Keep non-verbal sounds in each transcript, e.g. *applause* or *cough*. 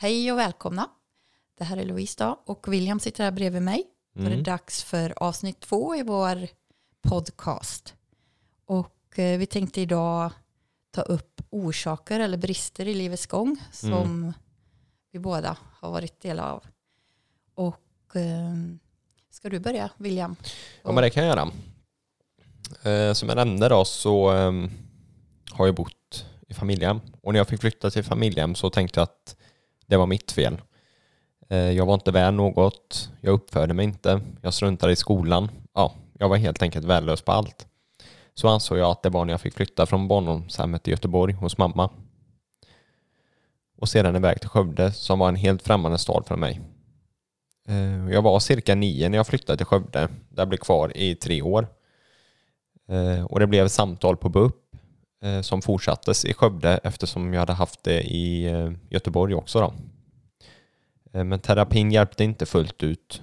Hej och välkomna. Det här är Louise då och William sitter här bredvid mig. Då är det Mm. dags för avsnitt två i vår podcast. Och eh, vi tänkte idag ta upp orsaker eller brister i livets gång som Mm. vi båda har varit del av. Och eh, ska du börja William? Ja, men det kan jag göra. Eh, som jag nämnde då så har jag bott i familjehem. Och när jag fick flytta till familjehem så tänkte jag att det var mitt fel. Eh, jag var inte värd något. Jag uppförde mig inte. Jag struntade i skolan. Ja, jag var helt enkelt värdelös på allt. Så ansåg jag att det var när jag fick flytta från barndomshemmet i Göteborg hos mamma. Och sedan iväg till Skövde som var en helt främmande stad för mig. Eh, jag var cirka nio när jag flyttade till Skövde. Där jag blev kvar i tre år. Eh, och det blev samtal på BUP Eh, som fortsattes i Skövde eftersom jag hade haft det i eh, Göteborg också. Då. Eh, men terapin hjälpte inte fullt ut.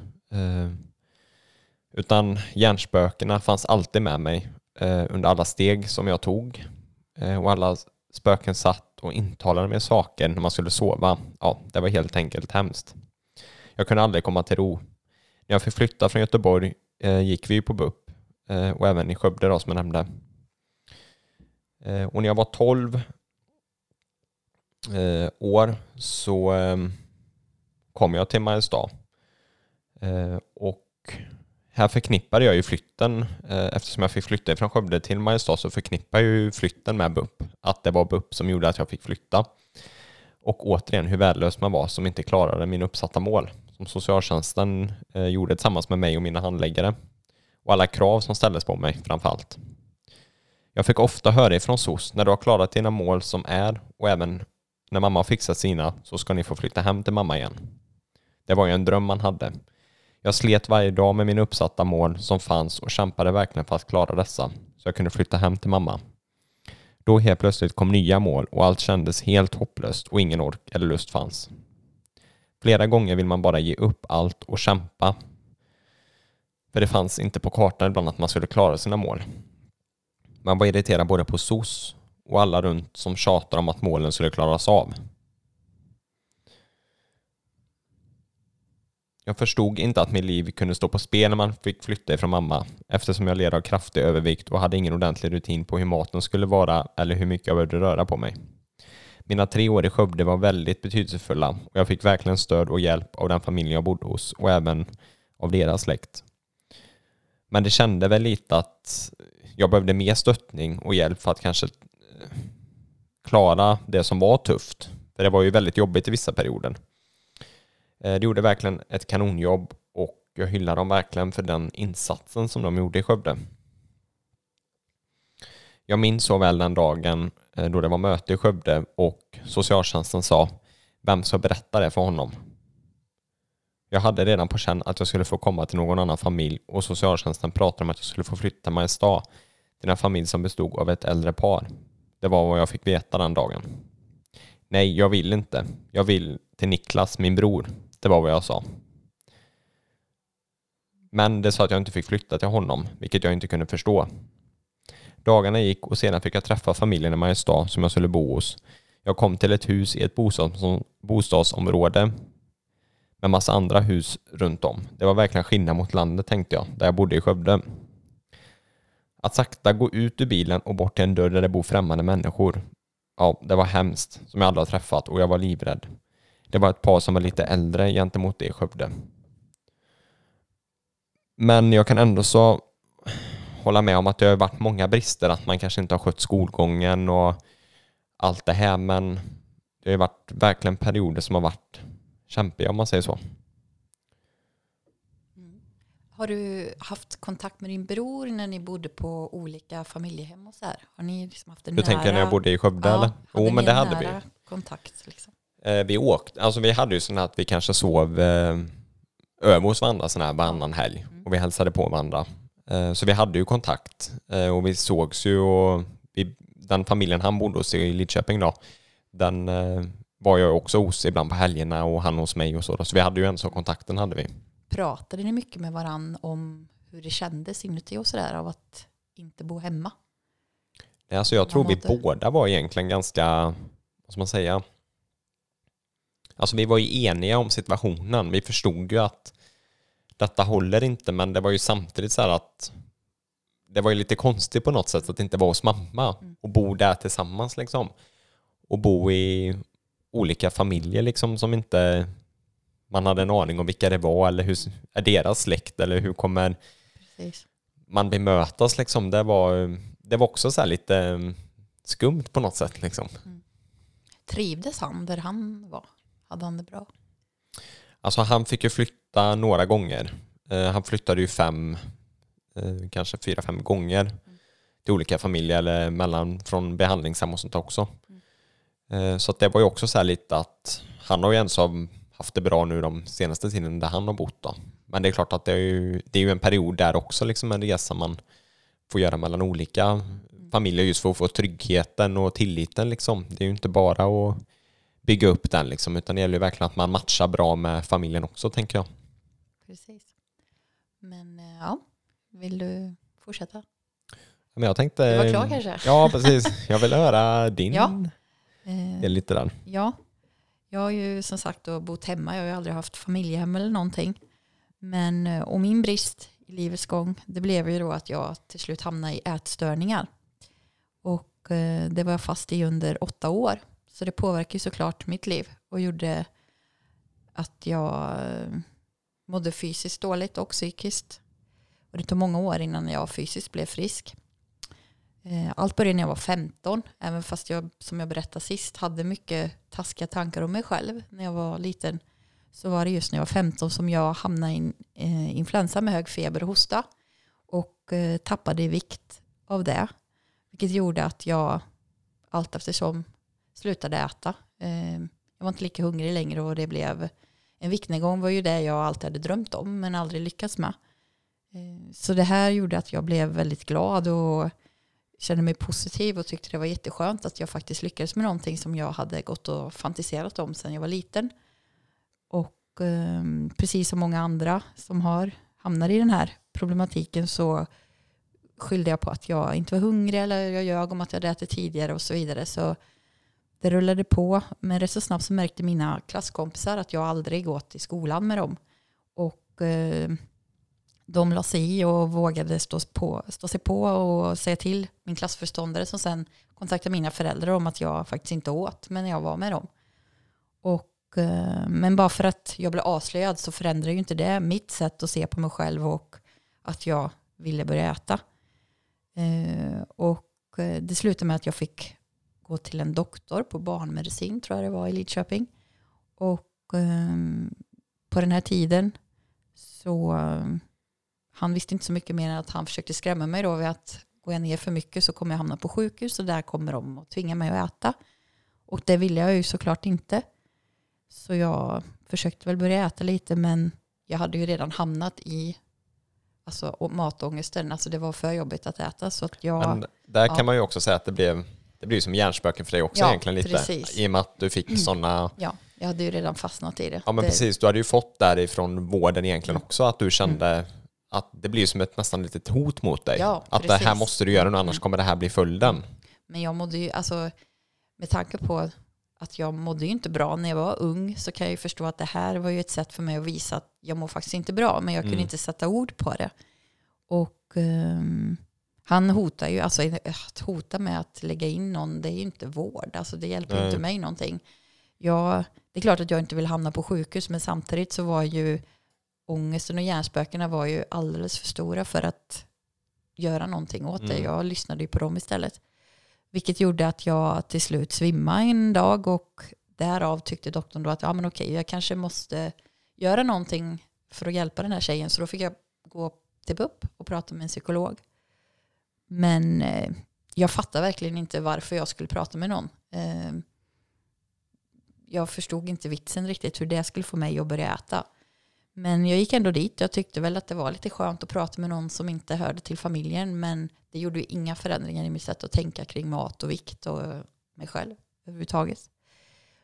Utan hjärnspökena fanns alltid med mig under alla steg som jag tog. Och alla spöken satt och intalade mig saker när man skulle sova. Ja, det var helt enkelt hemskt. Jag kunde aldrig komma till ro. När jag fick flytta från Göteborg gick vi på BUP och även i Skövde då, som jag nämnde. Eh, och när jag var 12 eh, år så eh, kom jag till Mariestad. Eh, och här förknippade jag ju flytten, eh, eftersom jag fick flytta från Skövde till Mariestad så förknippade jag ju flytten med BUP. Att det var BUP som gjorde att jag fick flytta. Och återigen hur värdelös man var som inte klarade min uppsatta mål som socialtjänsten eh, gjorde tillsammans med mig och mina handläggare och alla krav som ställdes på mig framför allt. Jag fick ofta höra ifrån SOS när du har klarat dina mål som är och även när mamma har fixat sina så ska ni få flytta hem till mamma igen. Det var ju en dröm man hade. Jag slet varje dag med mina uppsatta mål som fanns och kämpade verkligen för att klara dessa så jag kunde flytta hem till mamma. Då helt plötsligt kom nya mål och allt kändes helt hopplöst och ingen ork eller lust fanns. Flera gånger vill man bara ge upp allt och kämpa. För det fanns inte på kartan ibland att man skulle klara sina mål. Man var irriterad både på SOS och alla runt som tjatar om att målen skulle klaras av. Jag förstod inte att mitt liv kunde stå på spel när man fick flytta ifrån mamma eftersom jag led av kraftig övervikt och hade ingen ordentlig rutin på hur maten skulle vara eller hur mycket jag behövde röra på mig. Mina tre år i Skövde var väldigt betydelsefulla och jag fick verkligen stöd och hjälp av den familj jag bodde hos och även av deras släkt. Men det kände väl lite att jag behövde mer stöttning och hjälp för att kanske eh, klara det som var tufft. För det var ju väldigt jobbigt i vissa perioder. Eh, det gjorde verkligen ett kanonjobb och jag hyllar dem verkligen för den insatsen som de gjorde i Skövde. Jag minns så väl den dagen eh, då det var möte i Skövde och socialtjänsten sa vem ska berätta det för honom? Jag hade redan på känn att jag skulle få komma till någon annan familj och socialtjänsten pratade om att jag skulle få flytta till Mariestad till en familj som bestod av ett äldre par. Det var vad jag fick veta den dagen. Nej, jag vill inte. Jag vill till Niklas, min bror. Det var vad jag sa. Men det sa att jag inte fick flytta till honom, vilket jag inte kunde förstå. Dagarna gick och sedan fick jag träffa familjen i Mariestad som jag skulle bo hos. Jag kom till ett hus i ett bostads- bostadsområde med massa andra hus runt om. Det var verkligen skillnad mot landet tänkte jag, där jag bodde i Skövde. Att sakta gå ut ur bilen och bort till en dörr där det bor främmande människor. Ja, det var hemskt, som jag aldrig har träffat och jag var livrädd. Det var ett par som var lite äldre gentemot det i Skövde. Men jag kan ändå så hålla med om att det har varit många brister, att man kanske inte har skött skolgången och allt det här, men det har ju varit verkligen perioder som har varit kämpiga om man säger så. Har du haft kontakt med din bror när ni bodde på olika familjehem och så här? Har ni liksom haft en Du nära... tänker när jag bodde i Skövde ja, eller? Jo men det hade vi. kontakt liksom? Eh, vi åkte, alltså vi hade ju här att vi kanske sov eh, över hos varandra sån här varannan helg Mm. och vi hälsade på varandra. Eh, så vi hade ju kontakt eh, och vi sågs ju och vi, den familjen han bodde hos i Lidköping då, den eh, var jag också hos ibland på helgerna och han hos mig och så. Då. Så vi hade ju en så kontakten hade vi. Pratade ni mycket med varann om hur det kändes inuti och sådär av att inte bo hemma? Alltså jag tror vi båda var egentligen ganska, vad ska man säga, alltså vi var ju eniga om situationen. Vi förstod ju att detta håller inte, men det var ju samtidigt så här att det var ju lite konstigt på något sätt att inte vara hos mamma och bo där tillsammans liksom. Och bo i olika familjer liksom som inte man hade en aning om vilka det var eller hur är deras släkt eller hur kommer Precis. man bemötas liksom. Det var, det var också så här lite skumt på något sätt liksom. Trivdes han där han var? Hade han det bra? Alltså han fick ju flytta några gånger. Eh, han flyttade ju fem, eh, kanske fyra, fem gånger till olika familjer eller mellan från behandlingshem och sånt också. Eh, så det var ju också så här lite att han har ju ens av haft det bra nu de senaste tiden där han har bott då. Men det är klart att det är ju, det är ju en period där också, liksom en resa man får göra mellan olika familjer just för att få tryggheten och tilliten liksom. Det är ju inte bara att bygga upp den liksom, utan det gäller ju verkligen att man matchar bra med familjen också tänker jag. Precis. Men eh, ja, vill du fortsätta? Men jag tänkte... Du var klar kanske? Ja, precis. Jag vill höra din Ja. Eh, del lite där. Ja, jag har ju som sagt då bott hemma. Jag har ju aldrig haft familjehem eller någonting. Men, eh, och min brist i livets gång, det blev ju då att jag till slut hamnade i ätstörningar. Och eh, det var jag fast i under åtta år. Så det påverkade ju såklart mitt liv och gjorde att jag eh, mådde fysiskt dåligt och psykiskt. Och det tog många år innan jag fysiskt blev frisk. Eh, allt började när jag var 15, även fast jag, som jag berättade sist, hade mycket taskiga tankar om mig själv när jag var liten. Så var det just när jag var 15 som jag hamnade i eh, influensa med hög feber och hosta. Och eh, tappade i vikt av det. Vilket gjorde att jag allt eftersom slutade äta. Eh, jag var inte lika hungrig längre och det blev en viktnedgång var ju det jag alltid hade drömt om men aldrig lyckats med. Eh, så det här gjorde att jag blev väldigt glad och kände mig positiv och tyckte det var jätteskönt att jag faktiskt lyckades med någonting som jag hade gått och fantiserat om sedan jag var liten. Och eh, precis som många andra som har hamnat i den här problematiken så skyllde jag på att jag inte var hungrig eller jag ljög om att jag hade ätit tidigare och så vidare. Så det rullade på, men rätt så snabbt så märkte mina klasskompisar att jag aldrig gått i skolan med dem. Och eh, de la sig i och vågade stå, på, stå sig på och säga till min klassförståndare som sen kontaktade mina föräldrar om att jag faktiskt inte åt men jag var med dem. Och, eh, men bara för att jag blev avslöjad så förändrar ju inte det mitt sätt att se på mig själv och att jag ville börja äta. Eh, och eh, det slutade med att jag fick gå till en doktor på barnmedicin tror jag det var i Lidköping. Och ehm, på den här tiden så han visste inte så mycket mer än att han försökte skrämma mig då vid att går jag ner för mycket så kommer jag hamna på sjukhus och där kommer de att tvinga mig att äta. Och det ville jag ju såklart inte. Så jag försökte väl börja äta lite men jag hade ju redan hamnat i alltså, matångesten. Alltså det var för jobbigt att äta. Så att jag, Men där ja. kan man ju också säga att det blev, det blev som hjärnspöken för dig också Ja, egentligen lite. precis. Mm. I och med att du fick sådana, ja, jag hade ju redan fastnat i det. ja men det, precis, du hade ju fått därifrån vården egentligen också att du kände att det blir som ett nästan litet hot mot dig. Ja, att det här precis. måste du göra nu annars kommer det här bli följden. Men jag mådde ju, alltså med tanke på att jag mådde ju inte bra när jag var ung så kan jag ju förstå att det här var ju ett sätt för mig att visa att jag mår faktiskt inte bra men jag kunde Mm. inte sätta ord på det. Och ehm, han hotar ju, alltså att hota med att lägga in någon det är ju inte vård, alltså det hjälper Nej. inte mig någonting. Jag, det är klart att jag inte vill hamna på sjukhus men samtidigt så var ju ångesten och hjärnspökena var ju alldeles för stora för att göra någonting åt det. Mm. Jag lyssnade ju på dem istället. Vilket gjorde att jag till slut svimmade en dag och därav tyckte doktorn då att ja, men okej, jag kanske måste göra någonting för att hjälpa den här tjejen. Så då fick jag gå till BUP och prata med en psykolog. Men eh, jag fattar verkligen inte varför jag skulle prata med någon. Eh, jag förstod inte vitsen riktigt hur det skulle få mig att börja äta. Men jag gick ändå dit. Jag tyckte väl att det var lite skönt att prata med någon som inte hörde till familjen. Men det gjorde ju inga förändringar i mitt sätt att tänka kring mat och vikt och mig själv överhuvudtaget.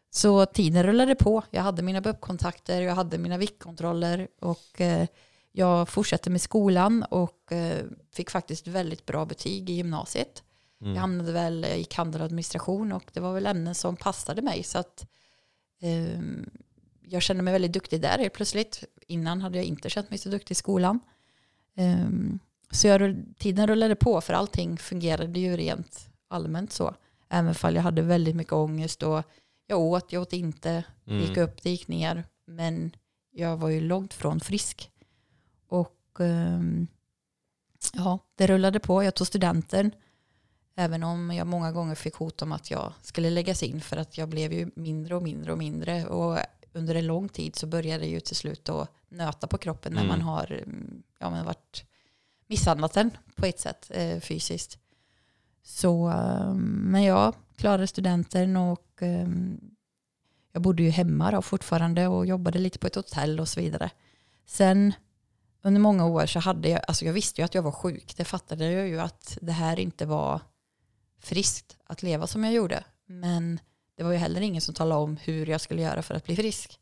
Så tiden rullade på. Jag hade mina BUP-kontakter, jag hade mina viktkontroller och eh, jag fortsatte med skolan och eh, fick faktiskt väldigt bra betyg i gymnasiet. Mm. Jag hamnade väl, jag gick handel och administration och det var väl ämnen som passade mig. Så att Ehm, jag kände mig väldigt duktig där helt plötsligt. Innan hade jag inte känt mig så duktig i skolan. Ehm, så jag, tiden rullade på för allting fungerade ju rent allmänt så. Även fall jag hade väldigt mycket ångest och jag åt, jag åt inte, det gick Mm. upp, det gick ner. Men jag var ju långt från frisk. Och ehm, ja, det rullade på. Jag tog studenten. Även om jag många gånger fick hot om att jag skulle läggas in för att jag blev ju mindre och mindre och mindre. Och under en lång tid så började det ju till slut att nöta på kroppen när Mm. man har mm, ja, men varit misshandlat den på ett sätt eh, fysiskt. Så, eh, men jag klarade studenten och eh, jag bodde ju hemma då fortfarande och jobbade lite på ett hotell och så vidare. Sen under många år så hade jag, alltså jag visste ju att jag var sjuk. Det fattade jag ju att det här inte var friskt att leva som jag gjorde. Men det var ju heller ingen som talade om hur jag skulle göra för att bli frisk.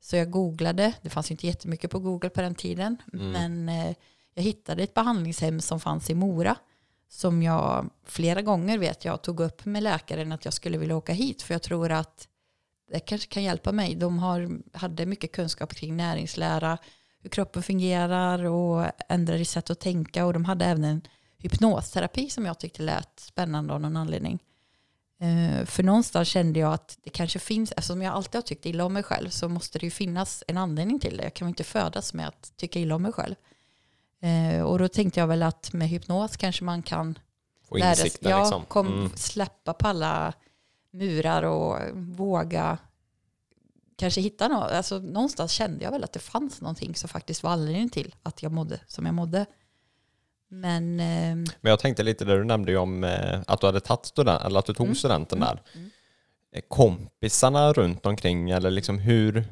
Så jag googlade, det fanns ju inte jättemycket på Google på den tiden, Mm. men eh, jag hittade ett behandlingshem som fanns i Mora som jag flera gånger vet jag tog upp med läkaren att jag skulle vilja åka hit för jag tror att det kanske kan hjälpa mig. De har, hade mycket kunskap kring näringslära, hur kroppen fungerar och ändrade sätt att tänka och de hade även en hypnosterapi som jag tyckte lät spännande av någon anledning. Eh, för någonstans kände jag att det kanske finns, eftersom jag alltid har tyckt illa om mig själv så måste det ju finnas en anledning till det. Jag kan ju inte födas med att tycka illa om mig själv. Eh, och då tänkte jag väl att med hypnos kanske man kan Få lära- insikten ja, liksom. kom, Mm. släppa på alla murar och våga kanske hitta något. Alltså, någonstans kände jag väl att det fanns någonting som faktiskt var anledningen till att jag mådde som jag mådde. Men ehm, Men jag tänkte lite där du nämnde ju om eh, att du hade tagit student, eller att du tog Mm. studenten där. mm. Eh, Kompisarna runt omkring eller liksom hur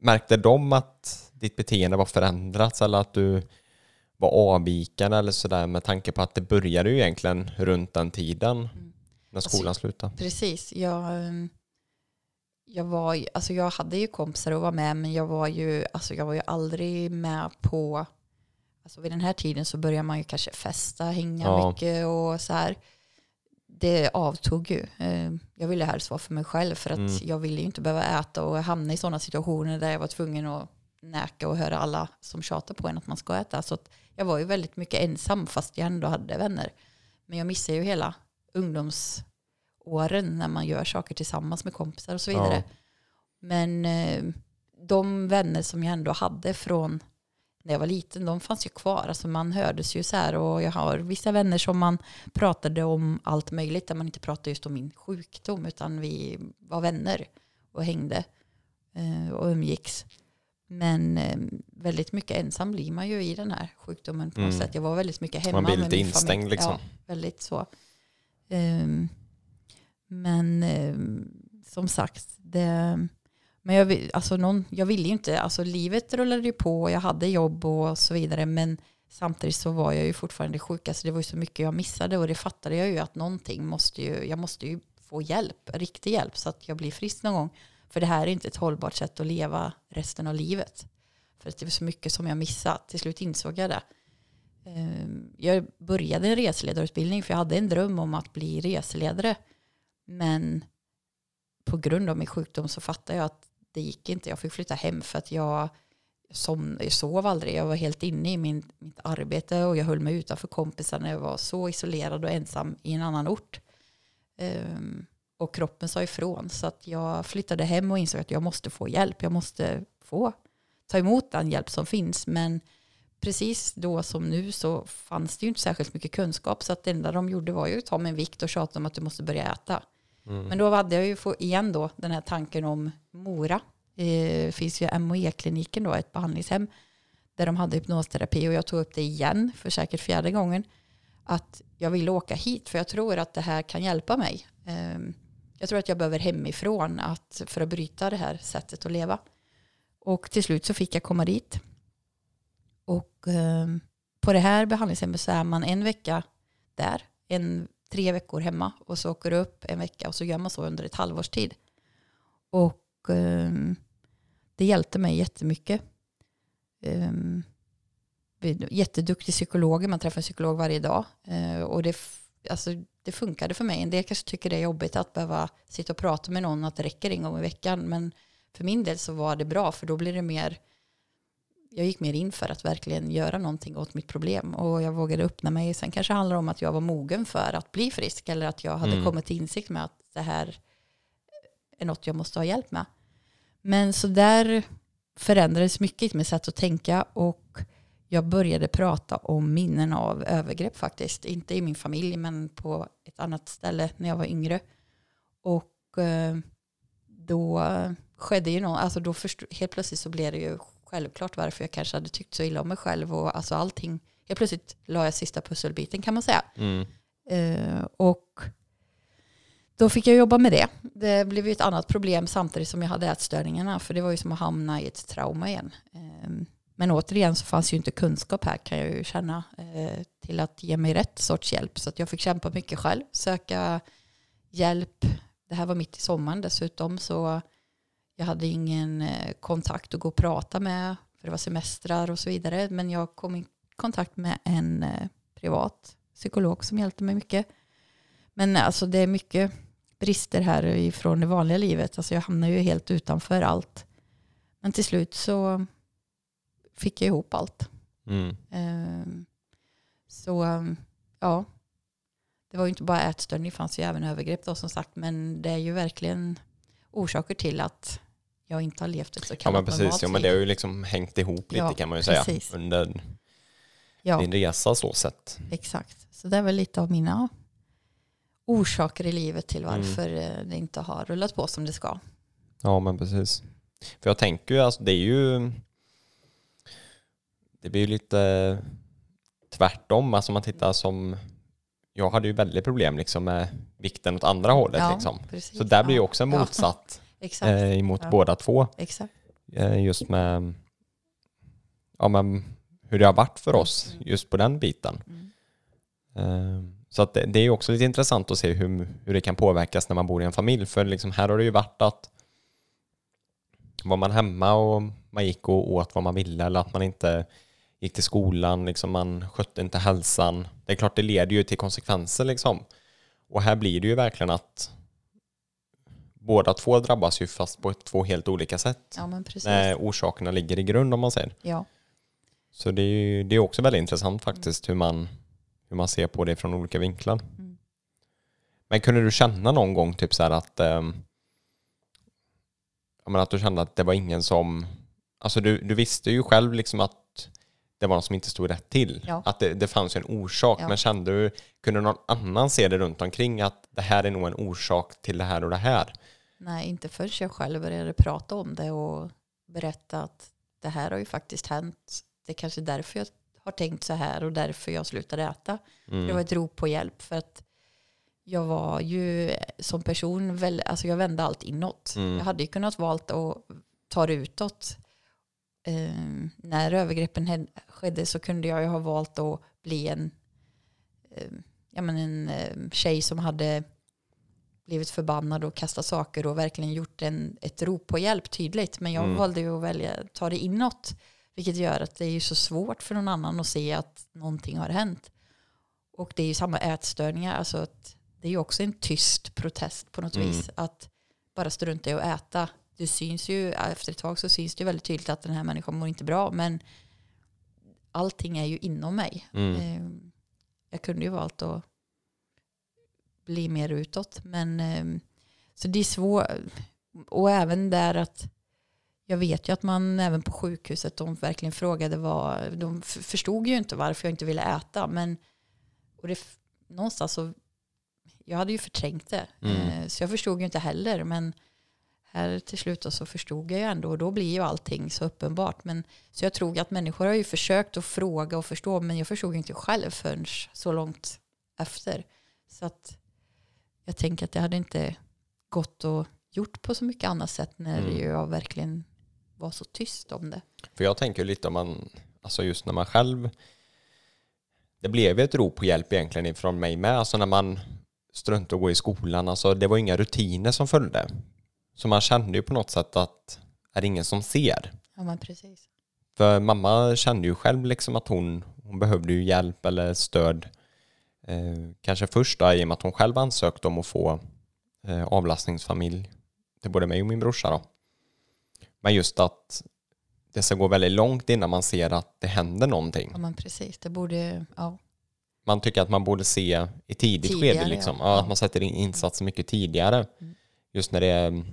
märkte de att ditt beteende var förändrat eller att du var avvikande eller sådär med tanke på att det började ju egentligen runt den tiden när Alltså, skolan slutade. Precis. Jag, ehm, jag, var, alltså jag hade ju kompisar att vara med men jag var ju, alltså jag var ju aldrig med på... Alltså vid den här tiden så börjar man ju kanske festa, hänga Ja. mycket och så här. Det avtog ju. Ehm, Jag ville helst vara för mig själv för att Mm. jag ville ju inte behöva äta och hamna i sådana situationer där jag var tvungen att näka och höra alla som tjatar på en att man ska äta. Så jag var ju väldigt mycket ensam fast jag ändå hade vänner. Men jag missade ju hela ungdomsåren när man gör saker tillsammans med kompisar och så vidare. Ja. Men eh, de vänner som jag ändå hade från när jag var liten, de fanns ju kvar. Alltså man hördes ju så här och jag har vissa vänner som man pratade om allt möjligt där man inte pratade just om min sjukdom utan vi var vänner och hängde eh, och umgicks. Men eh, väldigt mycket ensam blir man ju i den här sjukdomen på något Mm. sätt. Jag var väldigt mycket hemma Man blir lite instängd familj. liksom. Ja, väldigt så. Ehm, men ehm, som sagt, det, men jag, alltså någon, jag ville ju inte, alltså livet rullade ju på och jag hade jobb och så vidare. Men samtidigt så var jag ju fortfarande sjuk. Alltså det var ju så mycket jag missade och det fattade jag ju att någonting måste ju, jag måste ju få hjälp, riktig hjälp så att jag blir frisk någon gång. För det här är inte ett hållbart sätt att leva resten av livet. För att det var så mycket som jag missat. Till slut insåg jag det. Ehm, jag började en reseledarutbildning för jag hade en dröm om att bli reseledare. Men på grund av min sjukdom så fattade jag att det gick inte. Jag fick flytta hem för att jag, som, jag sov aldrig. Jag var helt inne i min, mitt arbete och jag höll mig utanför kompisarna. Jag var så isolerad och ensam i en annan ort. Um, och kroppen sa ifrån. Så att jag flyttade hem och insåg att jag måste få hjälp. Jag måste få ta emot den hjälp som finns. Men precis då som nu så fanns det ju inte särskilt mycket kunskap. Så att det enda de gjorde var ju att ta min en vikt och tjata om att du måste börja äta. Mm. Men då hade jag ju få, igen då den här tanken om Mora. Eh, det finns ju MOE-kliniken då, ett behandlingshem där de hade hypnosterapi och jag tog upp det igen för säkert fjärde gången. Att jag vill åka hit för jag tror att det här kan hjälpa mig. Ehm, jag tror att jag behöver hemifrån att, för att bryta det här sättet att leva. Och till slut så fick jag komma dit. Och ehm, på det här behandlingshemmet så är man en vecka där, en, tre veckor hemma och så åker du upp en vecka och så gör man så under ett halvårs tid. Och eh, det hjälpte mig jättemycket. Eh, jätteduktig psykolog, man träffar en psykolog varje dag. Eh, och det, alltså, det funkade för mig. En del kanske tycker det är jobbigt att behöva sitta och prata med någon att det räcker en gång i veckan. Men för min del så var det bra för då blir det mer jag gick mer in för att verkligen göra någonting åt mitt problem och jag vågade öppna mig. Sen kanske det handlar om att jag var mogen för att bli frisk eller att jag hade mm. kommit till insikt med att det här är något jag måste ha hjälp med. Men så där förändrades mycket med sätt att tänka och jag började prata om minnen av övergrepp faktiskt. Inte i min familj men på ett annat ställe när jag var yngre. Och eh, då skedde ju något, alltså då förstod, helt plötsligt så blev det ju självklart varför jag kanske hade tyckt så illa om mig själv och alltså allting. Helt plötsligt la jag sista pusselbiten kan man säga. Mm. Uh, och då fick jag jobba med det. Det blev ju ett annat problem samtidigt som jag hade ätstörningarna. För det var ju som att hamna i ett trauma igen. Uh, men återigen så fanns ju inte kunskap här kan jag ju känna uh, till att ge mig rätt sorts hjälp. Så att jag fick kämpa mycket själv, söka hjälp. Det här var mitt i sommaren dessutom så jag hade ingen eh, kontakt att gå och prata med, för det var semestrar och så vidare. Men jag kom i kontakt med en eh, privat psykolog som hjälpte mig mycket. Men alltså det är mycket brister här ifrån det vanliga livet. Alltså jag hamnar ju helt utanför allt. Men till slut så fick jag ihop allt. Mm. Ehm, så ja, det var ju inte bara ätstörning, det fanns ju även övergrepp då som sagt. Men det är ju verkligen orsaker till att jag inte har levt ett så kallat Ja men precis, ja, men det har ju liksom hängt ihop lite ja, kan man ju precis. säga under ja. din resa så sett. Exakt, så det är väl lite av mina orsaker i livet till mm. varför mm. det inte har rullat på som det ska. Ja men precis. För jag tänker ju, alltså det är ju det blir ju lite tvärtom, alltså man tittar som jag hade ju väldigt problem liksom med vikten åt andra hållet. Ja, liksom. Så där blir ju också en motsatt Exakt. Eh, emot ja. båda två. Exakt. Eh, just med ja, men hur det har varit för oss mm. just på den biten. Mm. Eh, så att det, det, är också lite intressant att se hur, hur det kan påverkas när man bor i en familj. För liksom här har det ju varit att var man hemma och man gick och åt vad man ville eller att man inte gick till skolan, liksom man skötte inte hälsan. Det är klart det leder ju till konsekvenser liksom. Och här blir det ju verkligen att båda två drabbas ju fast på två helt olika sätt. Ja, men precis. När orsakerna ligger i grund om man säger. Ja. Så det är, ju, det är också väldigt intressant faktiskt hur man, hur man ser på det från olika vinklar. Mm. Men kunde du känna någon gång typ så här att, eh, att du kände att det var ingen som, alltså du, du visste ju själv liksom att det var någon som inte stod rätt till. Ja. Att det, det fanns en orsak. Ja. Men kände du, kunde någon annan se det runt omkring att det här är nog en orsak till det här och det här? Nej, inte förrän jag själv började prata om det och berätta att det här har ju faktiskt hänt. Det är kanske därför jag har tänkt så här och därför jag slutade äta. Mm. Det var ett rop på hjälp för att jag var ju som person, väl, alltså jag vände allt inåt. Mm. Jag hade ju kunnat valt att ta det utåt eh, när övergreppen skedde så kunde jag ju ha valt att bli en, eh, ja, men en eh, tjej som hade blivit förbannad och kastat saker och verkligen gjort en, ett rop på hjälp tydligt. Men jag mm. valde ju att välja ta det inåt. Vilket gör att det är så svårt för någon annan att se att någonting har hänt. Och det är ju samma ätstörningar. Alltså att det är ju också en tyst protest på något mm. vis. Att bara strunta i att äta det syns ju, efter ett tag så syns det väldigt tydligt att den här människan mår inte bra. Men allting är ju inom mig. Mm. Ehm, jag kunde ju valt att bli mer utåt. Men ehm, så det är svårt. Och även där att jag vet ju att man även på sjukhuset de verkligen frågade vad, de förstod ju inte varför jag inte ville äta. Men och det, någonstans så, jag hade ju förträngt det. Mm. Ehm, så jag förstod ju inte heller. Men här till slut så förstod jag ju ändå och då blir ju allting så uppenbart. Men, så jag tror att människor har ju försökt att fråga och förstå men jag förstod inte själv förrän så långt efter. Så att jag tänker att det hade inte gått och gjort på så mycket annat sätt när mm. jag verkligen var så tyst om det. För jag tänker lite om man, alltså just när man själv, det blev ett rop på hjälp egentligen från mig med, alltså när man struntade att gå i skolan, alltså det var inga rutiner som följde. Så man kände ju på något sätt att är det ingen som ser? Ja men precis. För mamma kände ju själv liksom att hon, hon behövde ju hjälp eller stöd Eh, kanske först då, i och med att hon själv ansökte om att få eh, avlastningsfamilj till både mig och min brorsa. Då. Men just att det ska gå väldigt långt innan man ser att det händer någonting. Ja, men precis. Det borde, ja. Man tycker att man borde se i tidigt Tidigare, skede, liksom. ja. ja. Att man sätter in insatser mycket tidigare. Mm. Just när det är mm,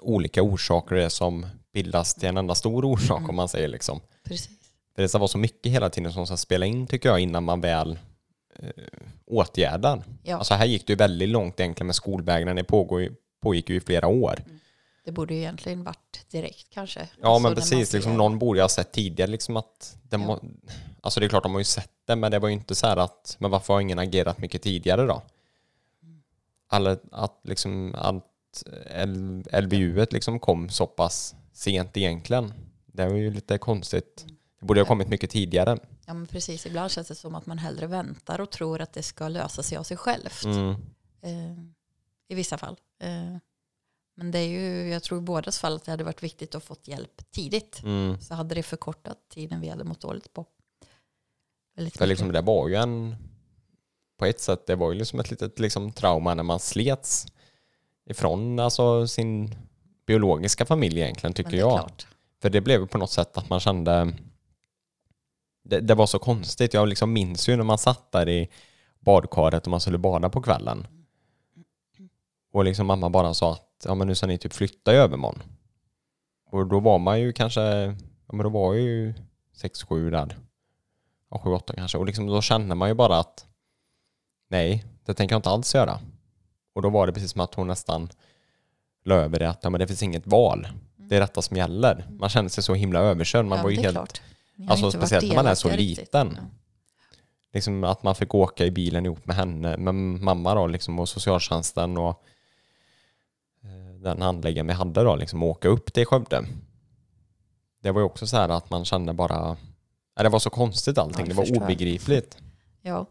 olika orsaker som bildas till en enda stor orsak Mm. om man säger liksom. precis. Det ska vara så mycket hela tiden som ska spela in tycker jag innan man väl eh, åtgärdar. Ja, Alltså här gick det ju väldigt långt egentligen med skolvägran. Det pågår, pågick ju i flera år. det borde ju egentligen varit direkt kanske. Ja Alltså, men precis, liksom, någon borde ju ha sett tidigare liksom att det Ja. må, Alltså det är klart de har ju sett det men det var ju inte så här att men varför har ingen agerat mycket tidigare då? Alla, att liksom att L- LVU liksom kom så pass sent egentligen. Det var ju lite konstigt. Det borde ha kommit mycket tidigare. Ja, men precis. Ibland känns det som att man hellre väntar och tror att det ska lösa sig av sig självt. Mm. Eh, I vissa fall. Eh, men det är ju, jag tror i bådas fall att det hade varit viktigt att fått hjälp tidigt. Mm. Så hade det förkortat tiden vi hade mått dåligt på. Väldigt liksom det var ju en på ett sätt, det var ju liksom ett litet liksom trauma när man slets ifrån alltså sin biologiska familj egentligen tycker jag. klart. För det blev på något sätt att man kände det, det var så konstigt. Jag liksom minns ju när man satt där i badkaret och man skulle bada på kvällen. Och liksom mamma bara sa att ja, men nu ska ni typ flytta i övermorgon. Och då var man ju kanske, ja men då var jag ju 6-7 där. Ja, 7-8 kanske. Och liksom då kände man ju bara att nej, det tänker jag inte alls göra. Och då var det precis som att hon nästan la över det att ja, men det finns inget val. Det är detta som gäller. Man kände sig så himla överkörd. Man ja, var ju helt, klart. Alltså speciellt när man är så riktigt. liten. Ja. liksom att man fick åka i bilen ihop med henne, med mamma då liksom och socialtjänsten och eh, den handläggaren vi hade då liksom åka upp till Skövde. Det var ju också så här att man kände bara, det var så konstigt allting, Ja, det det var jag. obegripligt. ja.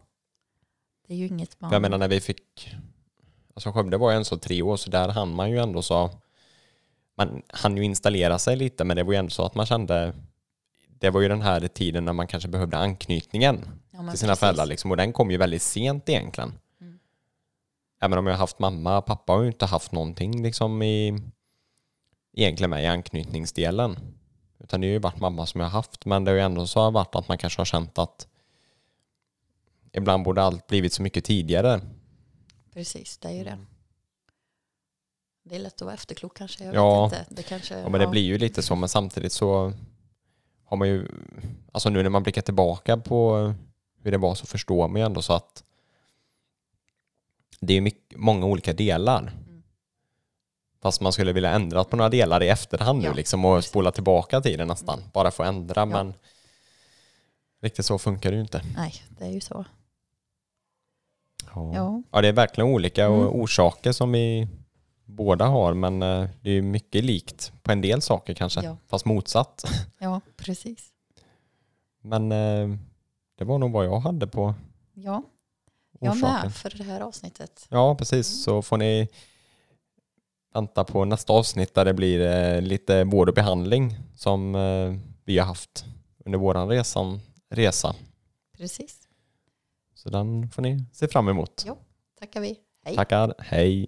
Det är ju inget man... Jag menar när vi fick, alltså Skövde var ju en så tre år så där hann man ju ändå så, man hann ju installera sig lite men det var ju ändå så att man kände, det var ju den här tiden när man kanske behövde anknytningen ja, till sina precis. föräldrar liksom, och den kom ju väldigt sent egentligen. Mm. Även om jag har haft mamma, pappa har ju inte haft någonting liksom i egentligen med i anknytningsdelen. Utan det har ju varit mamma som jag har haft, men det har ju ändå så varit att man kanske har känt att ibland borde allt blivit så mycket tidigare. Precis, det är ju det. Det är lätt att vara efterklok kanske. Jag Ja. vet inte. Det kanske, Ja, men det blir ju lite så, men samtidigt så har man ju, alltså nu när man blickar tillbaka på hur det var så förstår man ju ändå så att det är mycket, många olika delar. Mm. Fast man skulle vilja ändra på några delar i efterhand Ja, nu liksom och spola tillbaka tiden nästan. Mm. Bara få ändra, men riktigt så funkar det ju inte. Nej, det är ju så. Ja, Ja, ja det är verkligen olika Mm. orsaker som vi båda har, men eh, det är mycket likt på en del saker kanske, Ja. fast motsatt. *laughs* ja precis. Men eh, det var nog vad jag hade på Ja, jag orsaken. med för det här avsnittet. Ja, precis. Så får ni vänta på nästa avsnitt där det blir eh, lite vård och behandling som vi har haft under resan, resa. Precis. Så den får ni se fram emot. Ja. Tackar vi. Hej. Tackar. Hej.